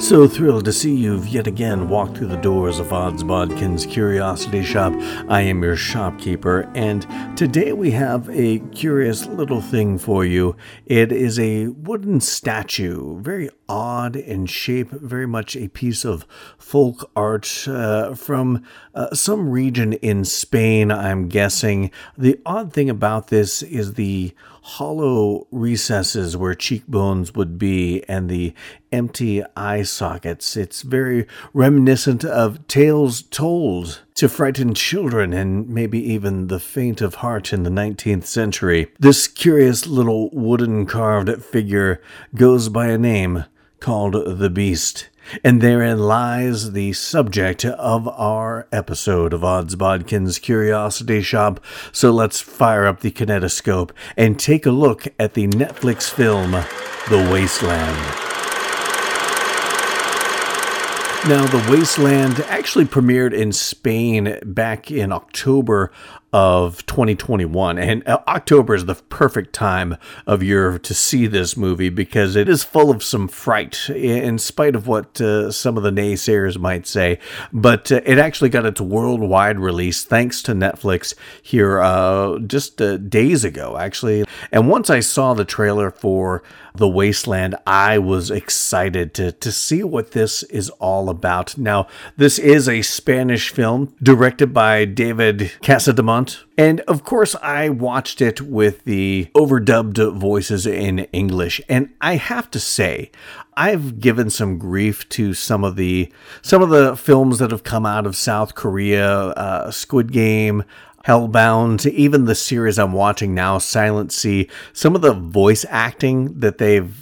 So thrilled to see you've yet again walked through the doors of Odds Bodkin's Curiosity Shop. I am your shopkeeper, and today we have a curious little thing for you. It is a wooden statue, very odd in shape, very much a piece of folk art uh, from uh, some region in Spain, I'm guessing. The odd thing about this is the hollow recesses where cheekbones would be and the empty eye sockets. It's very reminiscent of tales told to frighten children and maybe even the faint of heart in the 19th century. This curious little wooden carved figure goes by a name called the Beast. And therein lies the subject of our episode of Odds Bodkin's Curiosity Shop. So let's fire up the kinetoscope and take a look at the Netflix film The Wasteland. Now, The Wasteland actually premiered in Spain back in October of 2021. And uh, October is the perfect time of year to see this movie because it is full of some fright, in spite of what uh, some of the naysayers might say. But uh, it actually got its worldwide release thanks to Netflix here uh, just uh, days ago, actually. And once I saw the trailer for The Wasteland, I was excited to, to see what this is all about. Now, this is a Spanish film directed by David Casademunt and of course, I watched it with the overdubbed voices in English. And I have to say, I've given some grief to some of the some of the films that have come out of South Korea, uh, Squid Game, Hellbound, even the series I'm watching now, Silent Sea. Some of the voice acting that they've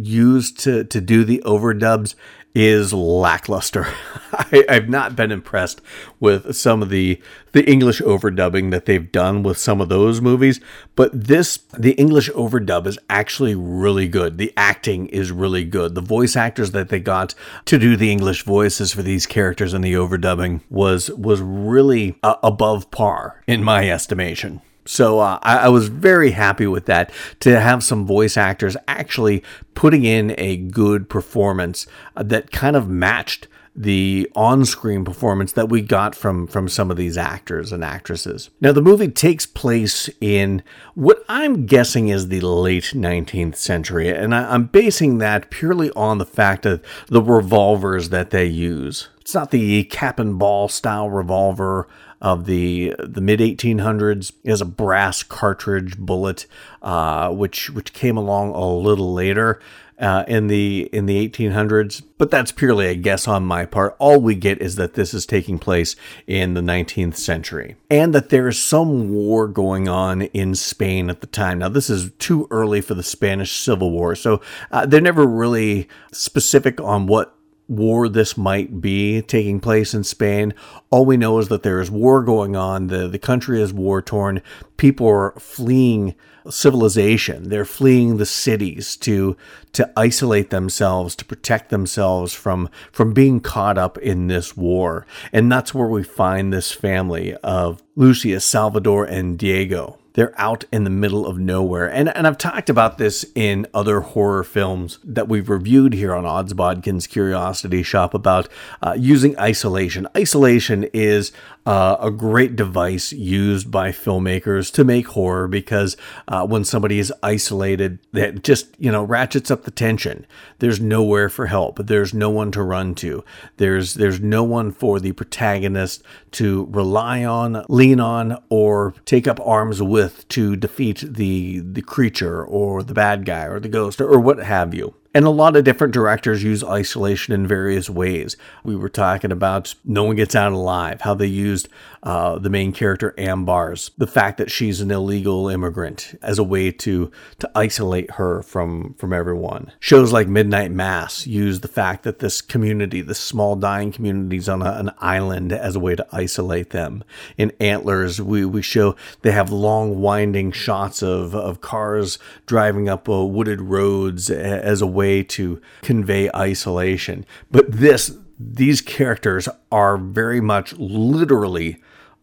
used to to do the overdubs is lackluster. I, have not been impressed with some of the the English overdubbing that they've done with some of those movies, but this the English overdub is actually really good. The acting is really good. The voice actors that they got to do the English voices for these characters in the overdubbing was was really uh, above par in my estimation. So uh, I, I, was very happy with that to have some voice actors actually putting in a good performance uh, that kind of matched the on-screen performance that we got from from some of these actors and actresses. Now the movie takes place in what I'm guessing is the late 19th century and I, I'm basing that purely on the fact of the revolvers that they use. It's not the cap and ball style revolver of the the mid 1800s. It has a brass cartridge bullet, uh, which which came along a little later. Uh, in the in the 1800s, but that's purely a guess on my part. All we get is that this is taking place in the 19th century, and that there is some war going on in Spain at the time. Now, this is too early for the Spanish Civil War, so uh, they're never really specific on what war this might be taking place in Spain. All we know is that there is war going on. The, the country is war torn. People are fleeing civilization. They're fleeing the cities to to isolate themselves, to protect themselves from from being caught up in this war. And that's where we find this family of Lucia, Salvador, and Diego. They're out in the middle of nowhere. And, and I've talked about this in other horror films that we've reviewed here on Odds Bodkin's Curiosity Shop about uh, using isolation. Isolation is uh, a great device used by filmmakers to make horror because uh, when somebody is isolated, that just, you know, ratchets up the tension. There's nowhere for help. There's no one to run to. There's, there's no one for the protagonist to rely on, lean on, or take up arms with to defeat the, the creature or the bad guy or the ghost or, or what have you. And a lot of different directors use isolation in various ways. We were talking about No One Gets Out Alive, how they used uh, the main character Ambar's, the fact that she's an illegal immigrant as a way to to isolate her from from everyone. Shows like Midnight Mass use the fact that this community, this small dying community, is on a, an island as a way to isolate them. In Antlers, we, we show they have long winding shots of, of cars driving up uh, wooded roads as a way to convey isolation. But this these characters are very much literally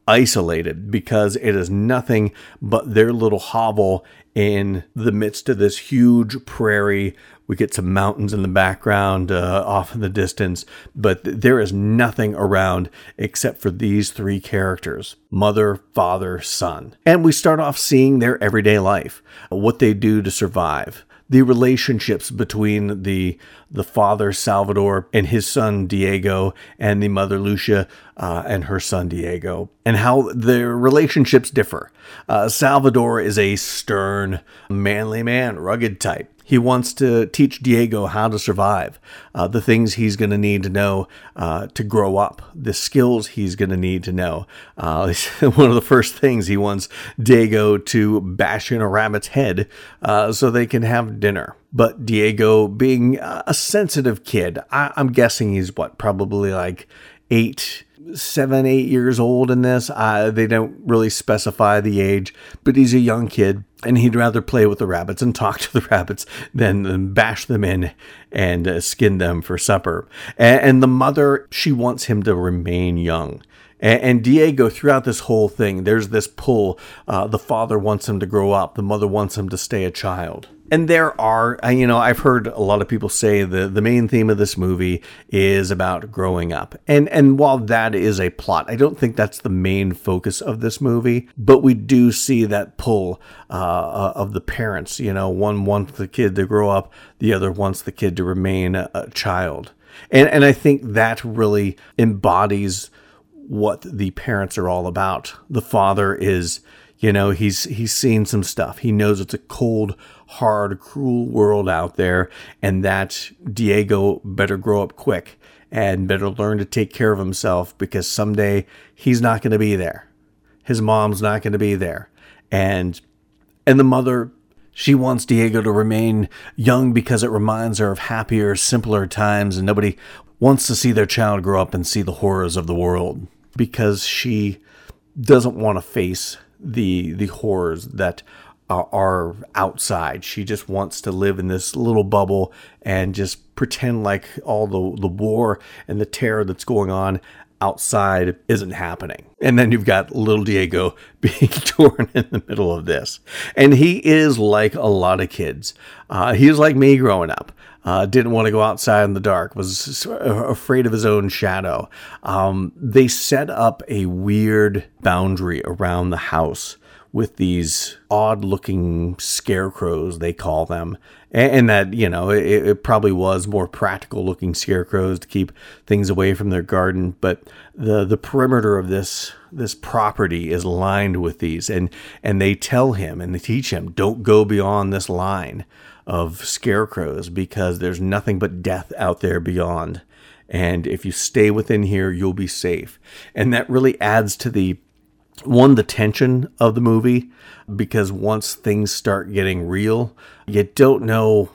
isolated because it is nothing but their little hovel in the midst of this huge prairie. We get some mountains in the background uh, off in the distance, but there is nothing around except for these three characters mother, father, son. And we start off seeing their everyday life, what they do to survive the relationships between the the father Salvador and his son Diego, and the mother Lucia uh, and her son Diego, and how their relationships differ. Uh, Salvador is a stern, manly man, rugged type. He wants to teach Diego how to survive, uh, the things he's going to need to know uh, to grow up, the skills he's going to need to know. Uh, one of the first things he wants Diego to bash in a rabbit's head uh, so they can have dinner. But Diego, being a sensitive kid, I- I'm guessing he's what, probably like eight seven, eight years old in this. Uh, they don't really specify the age, but he's a young kid and he'd rather play with the rabbits and talk to the rabbits than, bash them in and uh, skin them for supper. And, and, the mother, she wants him to remain young. And, and Diego, throughout this whole thing, there's this pull. Uh, the father wants him to grow up, the mother wants him to stay a child. And there are you know i've heard a lot of people say the the main theme of this movie is about growing up. And and while that is a plot i don't think that's the main focus of this movie but we do see that pull uh, uh of the parents. You know one wants the kid to grow up the other wants the kid to remain a, a child. And and i think that really embodies what the parents are all about the father is you know, he's he's seen some stuff. He knows it's a cold, hard, cruel world out there, and that Diego better grow up quick and better learn to take care of himself because someday he's not going to be there. His mom's not going to be there. And and the mother she wants Diego to remain young because it reminds her of happier, simpler times and nobody wants to see their child grow up and see the horrors of the world because she doesn't want to face the the horrors that are, are outside. She just wants to live in this little bubble and just pretend like all the the war and the terror that's going on outside isn't happening. And then you've got little Diego being torn in the middle of this. And he is like a lot of kids. Uh, he is like me growing up uh, didn't want to go outside in the dark, was afraid of his own shadow. Um, they set up a weird boundary around the house with these odd looking scarecrows, they call them. And, that, you know, it, it, probably was more practical looking scarecrows to keep things away from their garden. But the, the perimeter of this this property is lined with these and and they tell him and they teach him don't go beyond this line of scarecrows because there's nothing but death out there beyond. And if you stay within here, you'll be safe. And that really adds to the one, the tension of the movie, because once things start getting real, you don't know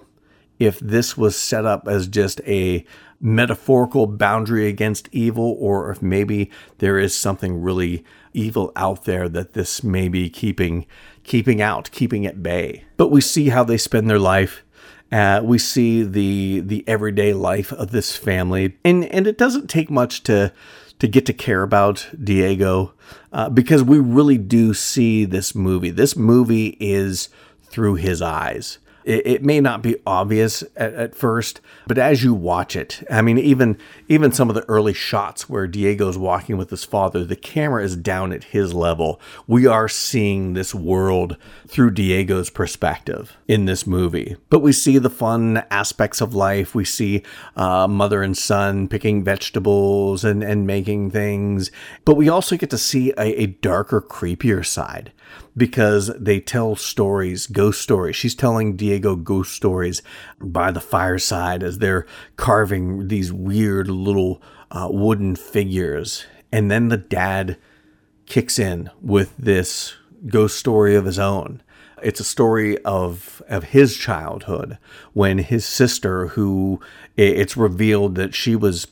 if this was set up as just a metaphorical boundary against evil or if maybe there is something really evil out there that this may be keeping keeping out, keeping at bay. But we see how they spend their life. Uh, we see the the everyday life of this family, and and it doesn't take much to to get to care about Diego uh, because we really do see this movie. This movie is through his eyes it, it may not be obvious at, at, first, but as you watch it, I mean, even even some of the early shots where Diego's walking with his father, the camera is down at his level. We are seeing this world through Diego's perspective in this movie. But we see the fun aspects of life. We see uh, mother and son picking vegetables and, and making things. But we also get to see a, a darker, creepier side because they tell stories, ghost stories. She's telling Diego ghost stories by the fireside as they're carving these weird little uh, wooden figures. And then the dad kicks in with this ghost story of his own. It's a story of of his childhood when his sister, who it's revealed that she was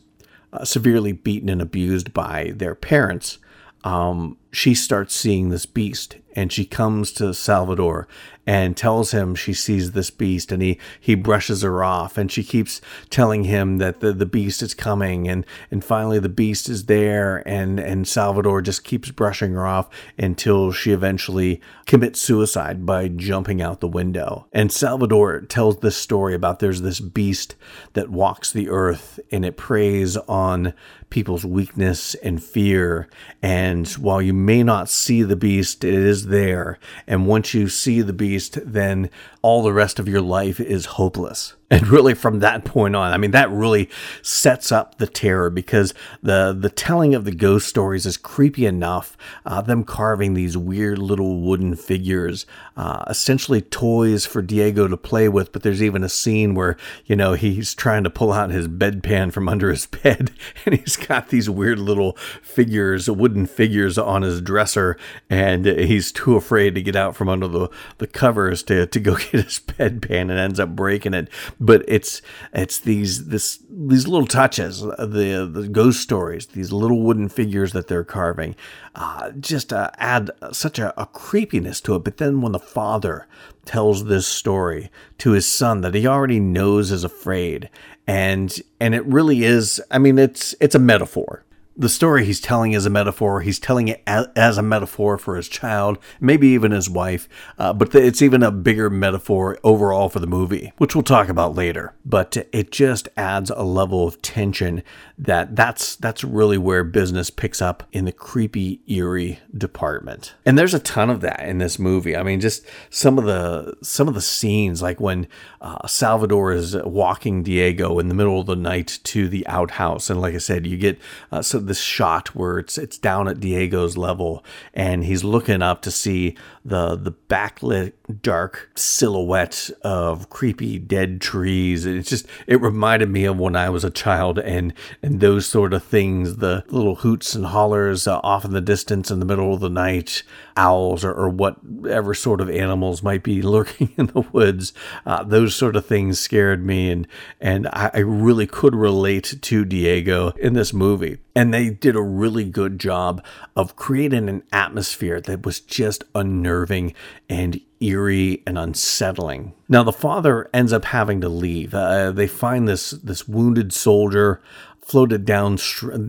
uh, severely beaten and abused by their parents, um, she starts seeing this beast and she comes to Salvador and tells him she sees this beast and he, he brushes her off and she keeps telling him that the, the beast is coming and, and finally the beast is there and, and Salvador just keeps brushing her off until she eventually commits suicide by jumping out the window. And Salvador tells this story about there's this beast that walks the earth and it preys on people's weakness and fear. And while you may not see the beast, it is there. And once you see the beast, then all the rest of your life is hopeless. And really from that point on, I mean that really sets up the terror because the the telling of the ghost stories is creepy enough. Uh, them carving these weird little wooden figures, uh, essentially toys for Diego to play with. But there's even a scene where you know he's trying to pull out his bedpan from under his bed, and he's got these weird little figures, wooden figures on his dresser, and he's too afraid to get out from under the the covers to to go get his bedpan and ends up breaking it but it's it's these this these little touches, the the ghost stories, these little wooden figures that they're carving, uh, just uh, add such a, a creepiness to it. But then when the father tells this story to his son that he already knows is afraid, and and it really is. I mean, it's it's a metaphor the story he's telling is a metaphor. He's telling it as, a metaphor for his child, maybe even his wife, uh, but it's even a bigger metaphor overall for the movie, which we'll talk about later. But it just adds a level of tension that that's that's really where business picks up in the creepy, eerie department. And there's a ton of that in this movie. I mean, just some of the some of the scenes, like when uh, Salvador is walking Diego in the middle of the night to the outhouse, and like I said, you get uh, so this shot where it's it's down at Diego's level, and he's looking up to see the the backlit dark silhouette of creepy dead trees. It's just it reminded me of when I was a child and and those sort of things, the little hoots and hollers uh, off in the distance in the middle of the night, owls or, or whatever sort of animals might be lurking in the woods. Uh, those sort of things scared me, and and I, I really could relate to Diego in this movie. And they did a really good job of creating an atmosphere that was just unnerving and eerie and unsettling. Now the father ends up having to leave. Uh, they find this this wounded soldier floated down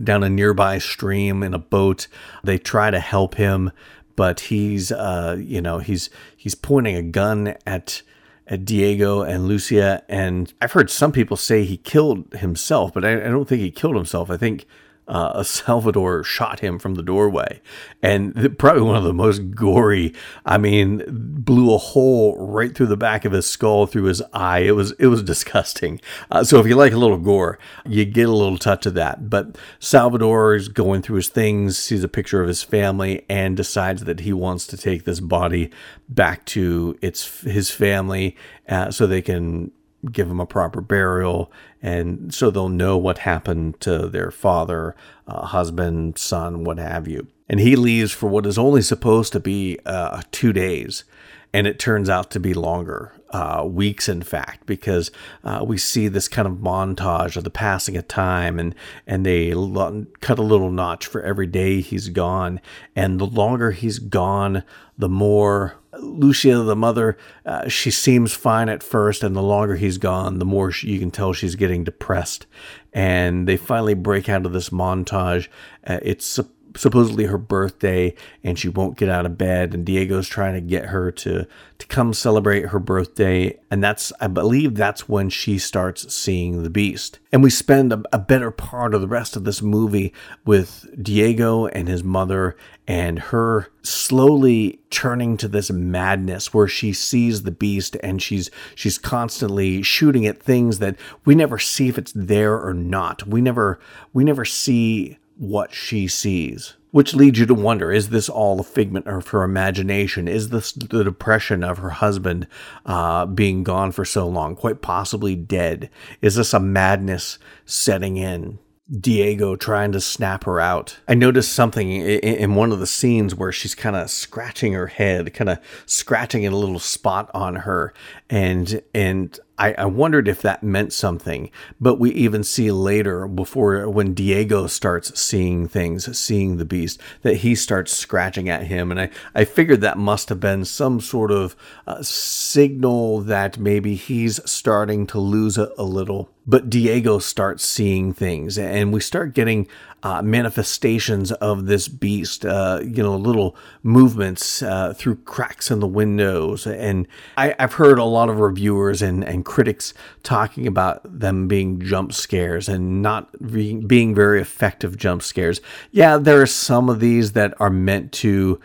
down a nearby stream in a boat. They try to help him, but he's uh, you know he's he's pointing a gun at at Diego and Lucia, and I've heard some people say he killed himself, but I, I don't think he killed himself. I think uh, Salvador shot him from the doorway, and probably one of the most gory. I mean, blew a hole right through the back of his skull, through his eye. It was it was disgusting. Uh, so if you like a little gore, you get a little touch of that. But Salvador is going through his things, sees a picture of his family, and decides that he wants to take this body back to its his family, uh, so they can give them a proper burial, and so they'll know what happened to their father, uh, husband, son, what have you. And he leaves for what is only supposed to be uh, two days, and it turns out to be longer. Uh, weeks, in fact, because uh, we see this kind of montage of the passing of time, and and they lo- cut a little notch for every day he's gone, and the longer he's gone, the more Lucia, the mother, uh, she seems fine at first, and the longer he's gone, the more she, you can tell she's getting depressed. And they finally break out of this montage. Uh, it's supposedly her birthday and she won't get out of bed and Diego's trying to get her to to come celebrate her birthday and that's I believe that's when she starts seeing the beast. And we spend a, a better part of the rest of this movie with Diego and his mother and her slowly turning to this madness where she sees the beast and she's she's constantly shooting at things that we never see if it's there or not. We never we never see what she sees which leads you to wonder is this all a figment of her imagination? Is this the depression of her husband uh, being gone for so long, quite possibly dead? Is this a madness setting in? Diego trying to snap her out. I noticed something in one of the scenes where she's kind of scratching her head, kind of scratching in a little spot on her, and and I, I wondered if that meant something, but we even see later, before when Diego starts seeing things, seeing the beast, that he starts scratching at him. And I, I figured that must have been some sort of uh, signal that maybe he's starting to lose it a little. But Diego starts seeing things, and we start getting uh, manifestations of this beast, uh, you know, little movements uh, through cracks in the windows. And I, have heard a lot of reviewers and, and critics talking about them being jump scares and not being, being very effective jump scares. Yeah, there are some of these that are meant to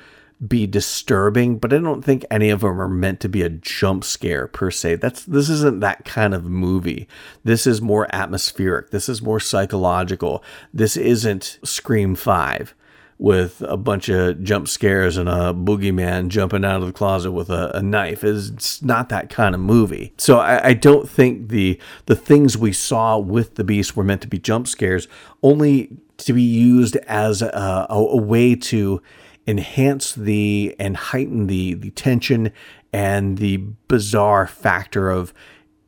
be disturbing, but I don't think any of them are meant to be a jump scare per se. That's this isn't that kind of movie. This is more atmospheric. This is more psychological. This isn't Scream 5 with a bunch of jump scares and a boogeyman jumping out of the closet with a, a knife. It's not that kind of movie. So I, I, don't think the the things we saw with the beast were meant to be jump scares, only to be used as a, a, a way to enhance the and heighten the the tension and the bizarre factor of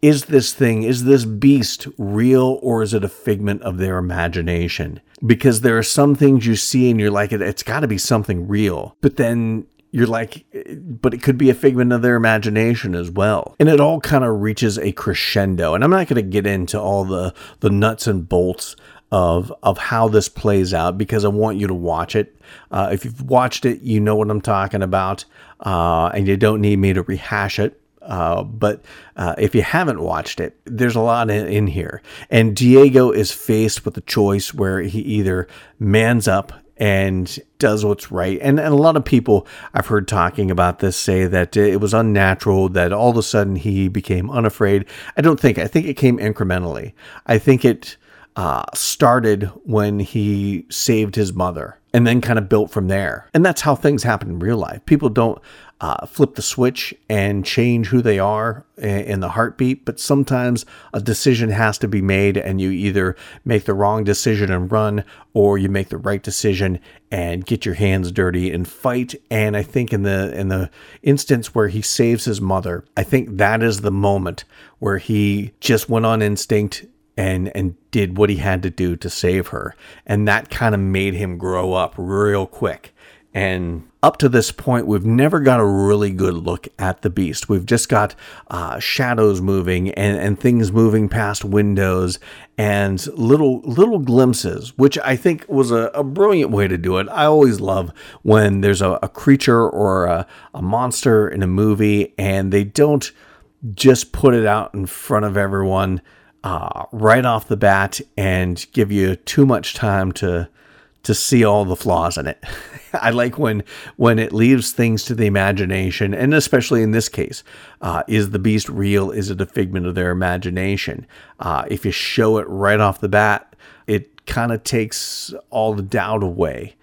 is this thing, is this beast real or is it a figment of their imagination? Because there are some things you see and you're like, it, has got to be something real. But then you're like, but it could be a figment of their imagination as well. And it all kind of reaches a crescendo. And I'm not going to get into all the, the nuts and bolts of of how this plays out because I want you to watch it. Uh, if you've watched it, you know what I'm talking about, uh, and you don't need me to rehash it. Uh, but uh, if you haven't watched it, there's a lot in, in, here. And Diego is faced with a choice where he either mans up and does what's right. And, and a lot of people I've heard talking about this say that it was unnatural, that all of a sudden he became unafraid. I don't think, I think it came incrementally. I think it uh, started when he saved his mother and then kind of built from there. And that's how things happen in real life. People don't uh, flip the switch and change who they are in the heartbeat, but sometimes a decision has to be made, and you either make the wrong decision and run, or you make the right decision and get your hands dirty and fight. And I think in the in the instance where he saves his mother, I think that is the moment where he just went on instinct and and did what he had to do to save her. And that kind of made him grow up real quick. And up to this point we've never got a really good look at the beast. We've just got uh, shadows moving and, and things moving past windows and little little glimpses which i think was a, a brilliant way to do it. I always love when there's a, a creature or a, a monster in a movie and they don't just put it out in front of everyone uh, right off the bat and give you too much time to to see all the flaws in it. I like when when it leaves things to the imagination, and especially in this case, uh, is the beast real? Is it a figment of their imagination? Uh, if you show it right off the bat, it kind of takes all the doubt away.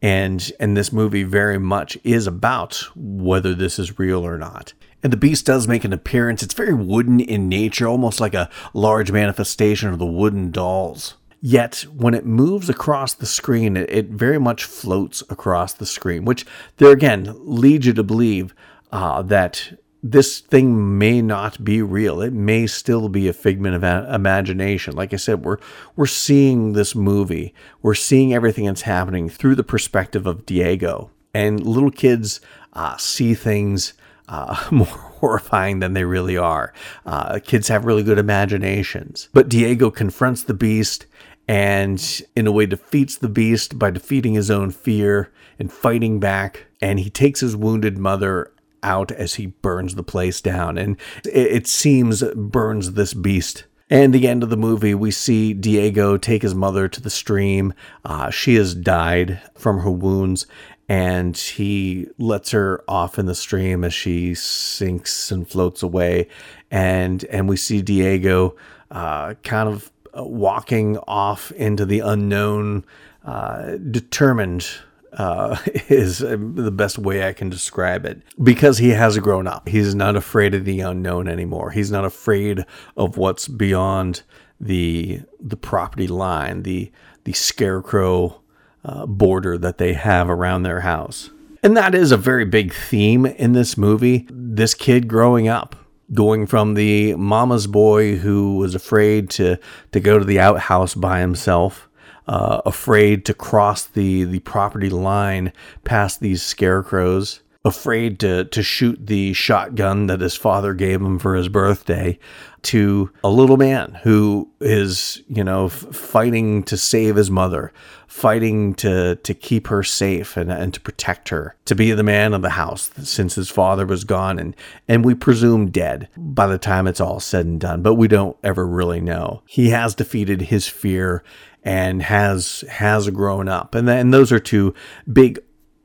And and this movie very much is about whether this is real or not. And the beast does make an appearance. It's very wooden in nature, almost like a large manifestation of the wooden dolls. Yet, when it moves across the screen, it, very much floats across the screen, which there again leads you to believe uh, that this thing may not be real. It may still be a figment of a- imagination. Like I said, we're we're seeing this movie. We're seeing everything that's happening through the perspective of Diego. And little kids uh, see things uh, more horrifying than they really are. Uh, kids have really good imaginations. But Diego confronts the beast and, in a way, defeats the beast by defeating his own fear and fighting back. And he takes his wounded mother out as he burns the place down. And it, it seems burns this beast and the end of the movie, we see Diego take his mother to the stream. Uh, she has died from her wounds, and he lets her off in the stream as she sinks and floats away and and we see Diego uh, kind of walking off into the unknown uh, determined uh, is the best way I can describe it because he has grown up. He's not afraid of the unknown anymore. He's not afraid of what's beyond the the property line, the the scarecrow uh, border that they have around their house. And that is a very big theme in this movie. This kid growing up, going from the mama's boy who was afraid to, to go to the outhouse by himself, uh, afraid to cross the, the property line past these scarecrows, afraid to, to shoot the shotgun that his father gave him for his birthday, to a little man who is, you know, f- fighting to save his mother, fighting to, to keep her safe and, and to protect her, to be the man of the house since his father was gone and, and we presume dead by the time it's all said and done, but we don't ever really know. He has defeated his fear and has has grown up. And, and those are two big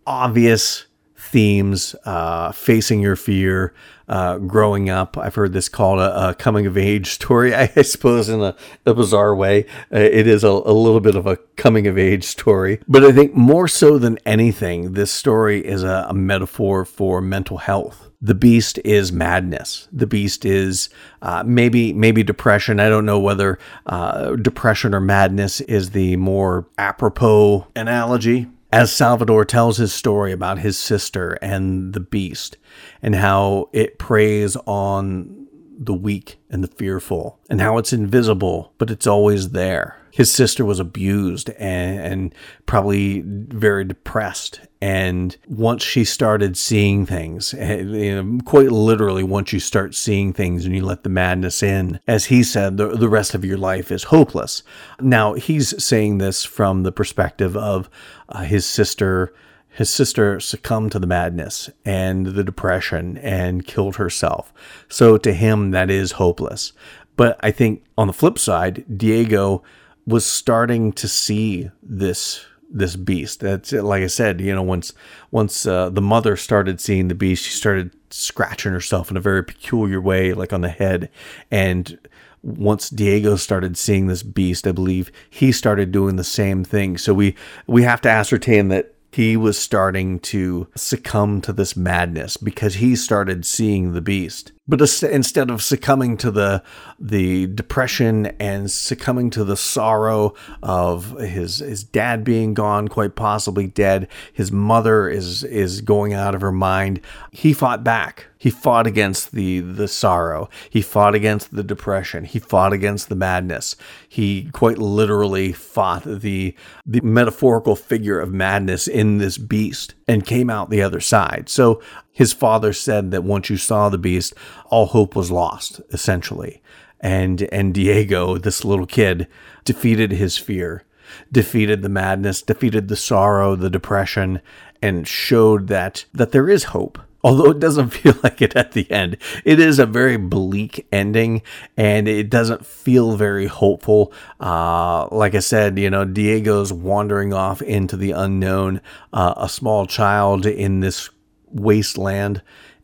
obvious themes uh, facing your fear, uh, growing up. I've heard this called a, a coming of age story, I suppose, in a, a bizarre way. Uh, it is a, a, little bit of a coming of age story. But I think more so than anything, this story is a, a metaphor for mental health. The beast is madness. The beast is uh, maybe maybe depression. I don't know whether uh, depression or madness is the more apropos analogy as Salvador tells his story about his sister and the beast and how it preys on the weak and the fearful and how it's invisible, but it's always there. His sister was abused and, and probably very depressed. And once she started seeing things, eh, you know, quite literally, once you start seeing things and you let the madness in, as he said, the, the rest of your life is hopeless. Now, he's saying this from the perspective of uh, his sister his sister succumbed to the madness and the depression and killed herself. So to him, that is hopeless. But I think on the flip side, Diego was starting to see this this beast. That's like I said, you know, once once uh, the mother started seeing the beast, she started scratching herself in a very peculiar way, like on the head, and once Diego started seeing this beast, I believe he started doing the same thing. So we we have to ascertain that he was starting to succumb to this madness because he started seeing the beast. But instead of succumbing to the the depression and succumbing to the sorrow of his his dad being gone, quite possibly dead, his mother is is going out of her mind, he fought back. He fought against the the sorrow. He fought against the depression. He fought against the madness. He quite literally fought the the metaphorical figure of madness in this beast and came out the other side. So his father said that once you saw the beast, all hope was lost, essentially. And and Diego, this little kid, defeated his fear, defeated the madness, defeated the sorrow, the depression, and showed that that there is hope. Although it doesn't feel like it at the end, it is a very bleak ending, and it doesn't feel very hopeful. Uh, like I said, you know, Diego's wandering off into the unknown. Uh, a small child in this wasteland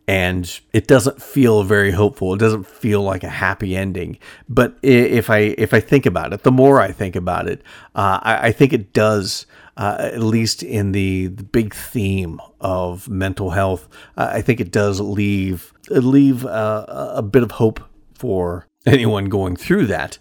and it doesn't feel very hopeful. It doesn't feel like a happy ending. But if I if I think about it, the more I think about it, uh, I, I, think it does. Uh, at least in the, the, big theme of mental health, uh, I think it does leave leave uh, a bit of hope for anyone going through that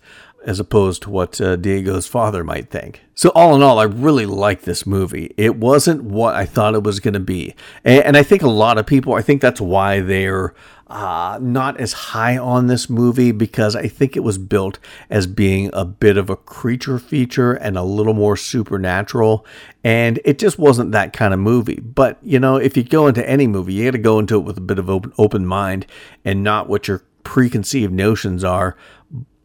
as opposed to what uh, Diego's father might think. So, all in all, I really like this movie. It wasn't what I thought it was going to be. And, and, I think a lot of people, I think that's why they're uh, not as high on this movie because I think it was built as being a bit of a creature feature and a little more supernatural. And it just wasn't that kind of movie. But, you know, if you go into any movie, you got to go into it with a bit of open, open mind and not what your preconceived notions are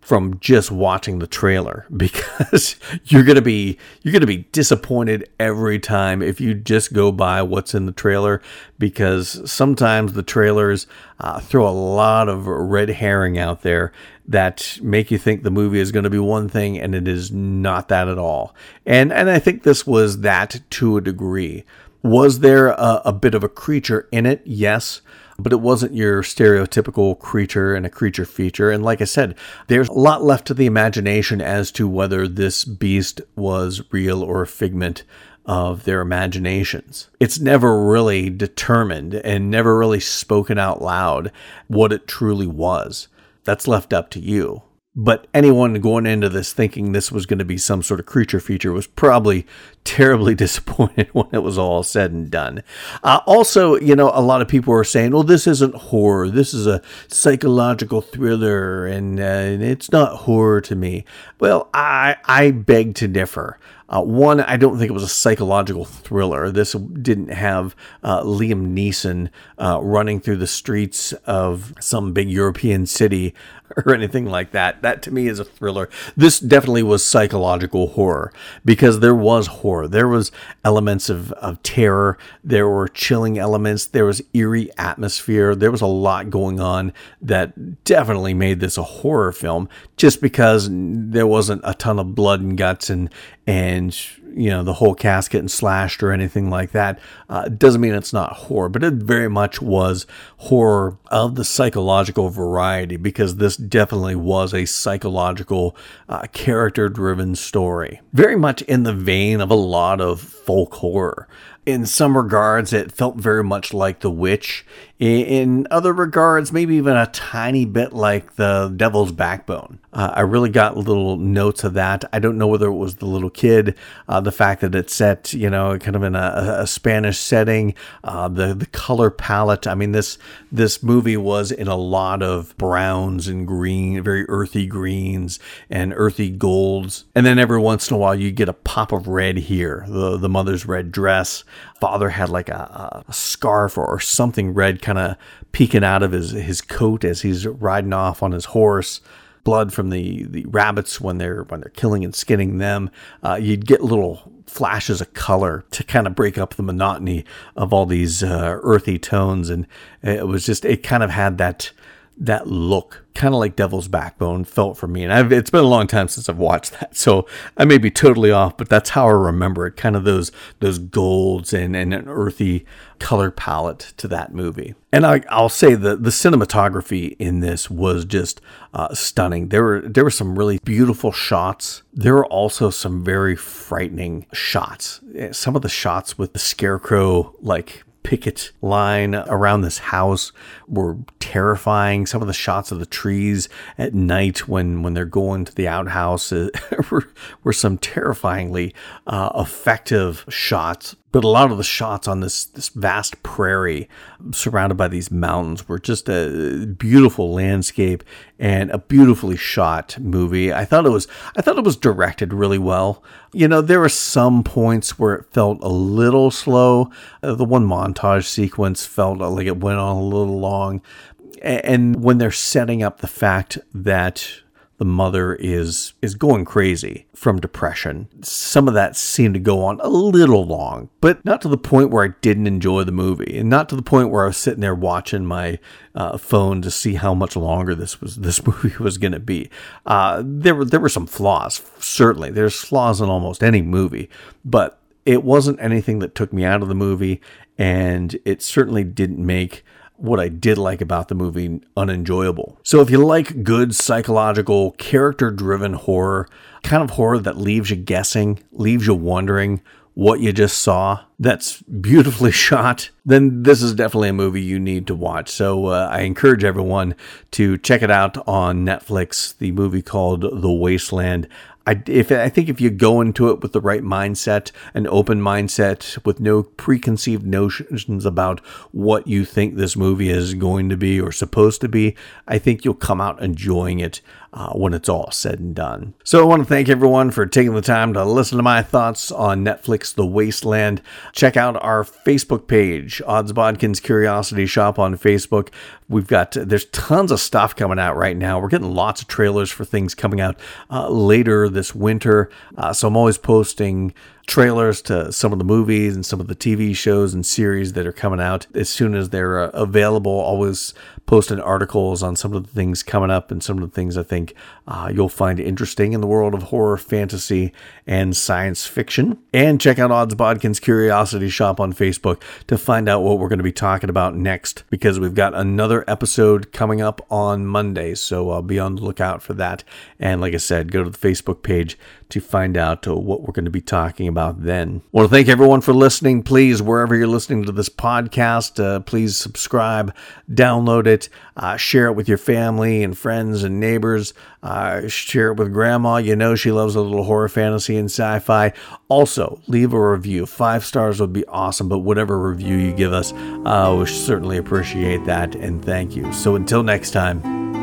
from just watching the trailer because you're going to be you're going to be disappointed every time if you just go by what's in the trailer because sometimes the trailers uh, throw a lot of red herring out there that make you think the movie is going to be one thing and it is not that at all. And and I think this was that to a degree. Was there a, a bit of a creature in it? Yes but it wasn't your stereotypical creature and a creature feature. And like I said, there's a lot left to the imagination as to whether this beast was real or a figment of their imaginations. It's never really determined and never really spoken out loud what it truly was. That's left up to you. But anyone going into this thinking this was going to be some sort of creature feature was probably terribly disappointed when it was all said and done. Uh, also, you know, a lot of people were saying, well, this isn't horror. This is a psychological thriller, and, uh, it's not horror to me. Well, I, I beg to differ. Uh, one, I don't think it was a psychological thriller. This didn't have uh, Liam Neeson uh, running through the streets of some big European city or anything like that. That to me is a thriller. This definitely was psychological horror because there was horror. There was elements of, of terror. There were chilling elements. There was eerie atmosphere. There was a lot going on that definitely made this a horror film just because there wasn't a ton of blood and guts and and you know the whole cast getting slashed or anything like that uh, doesn't mean it's not horror but it very much was horror of the psychological variety because this definitely was a psychological uh, character driven story very much in the vein of a lot of folk horror in some regards, it felt very much like The Witch. In other regards, maybe even a tiny bit like The Devil's Backbone. Uh, I really got little notes of that. I don't know whether it was the little kid, uh, the fact that it's set, you know, kind of in a, a Spanish setting, uh, the the color palette. I mean, this this movie was in a lot of browns and green, very earthy greens and earthy golds, and then every once in a while you get a pop of red here. The the mother's red dress father had like a, a scarf or, something red kind of peeking out of his, his coat as he's riding off on his horse. Blood from the, the rabbits when they're when they're killing and skinning them. Uh, you'd get little flashes of color to kind of break up the monotony of all these uh, earthy tones, and it was just it kind of had that that look, kind of like Devil's Backbone, felt for me. And I've, it's been a long time since I've watched that, so I may be totally off, but that's how I remember it. Kind of those those golds and, and an earthy color palette to that movie. And I, will say the the cinematography in this was just uh, stunning. There were there were some really beautiful shots. There were also some very frightening shots. Some of the shots with the scarecrow like picket line around this house were terrifying. Some of the shots of the trees at night when, when they're going to the outhouse uh, were, were some terrifyingly uh, effective shots but a lot of the shots on this this vast prairie surrounded by these mountains were just a beautiful landscape and a beautifully shot movie. I thought it was I thought it was directed really well. You know, there were some points where it felt a little slow. Uh, the one montage sequence felt like it went on a little long. And when they're setting up the fact that the mother is is going crazy from depression. Some of that seemed to go on a little long, but not to the point where I didn't enjoy the movie, and not to the point where I was sitting there watching my uh, phone to see how much longer this was this movie was going to be. Uh, there were there were some flaws, certainly. There's flaws in almost any movie, but it wasn't anything that took me out of the movie, and it certainly didn't make what I did like about the movie unenjoyable. So if you like good psychological, character driven horror, kind of horror that leaves you guessing, leaves you wondering what you just saw, that's beautifully shot, then this is definitely a movie you need to watch. So uh, I encourage everyone to check it out on Netflix, the movie called The Wasteland. I, if I think if you go into it with the right mindset, an open mindset, with no preconceived notions about what you think this movie is going to be or supposed to be, I think you'll come out enjoying it uh, when it's all said and done. So I want to thank everyone for taking the time to listen to my thoughts on Netflix The Wasteland. Check out our Facebook page, Odds Bodkins Curiosity Shop on Facebook. We've got, there's tons of stuff coming out right now. We're getting lots of trailers for things coming out uh, later this winter. Uh, so I'm always posting trailers to some of the movies and some of the TV shows and series that are coming out as soon as they're uh, available. Always posting articles on some of the things coming up and some of the things I think uh, you'll find interesting in the world of horror, fantasy, and science fiction. And check out Odds Bodkins Curiosity Shop on Facebook to find out what we're going to be talking about next because we've got another episode coming up on Monday. So uh, be on the lookout for that. And like I said, go to the Facebook page to find out uh, what we're going to be talking about then. Well, thank everyone for listening. Please, wherever you're listening to this podcast, uh, please subscribe, download it, uh, share it with your family and friends and neighbors. Uh, share it with grandma. You know she loves a little horror fantasy and sci fi. Also, leave a review. Five stars would be awesome, but whatever review you give us, uh, we certainly appreciate that and thank you. So until next time.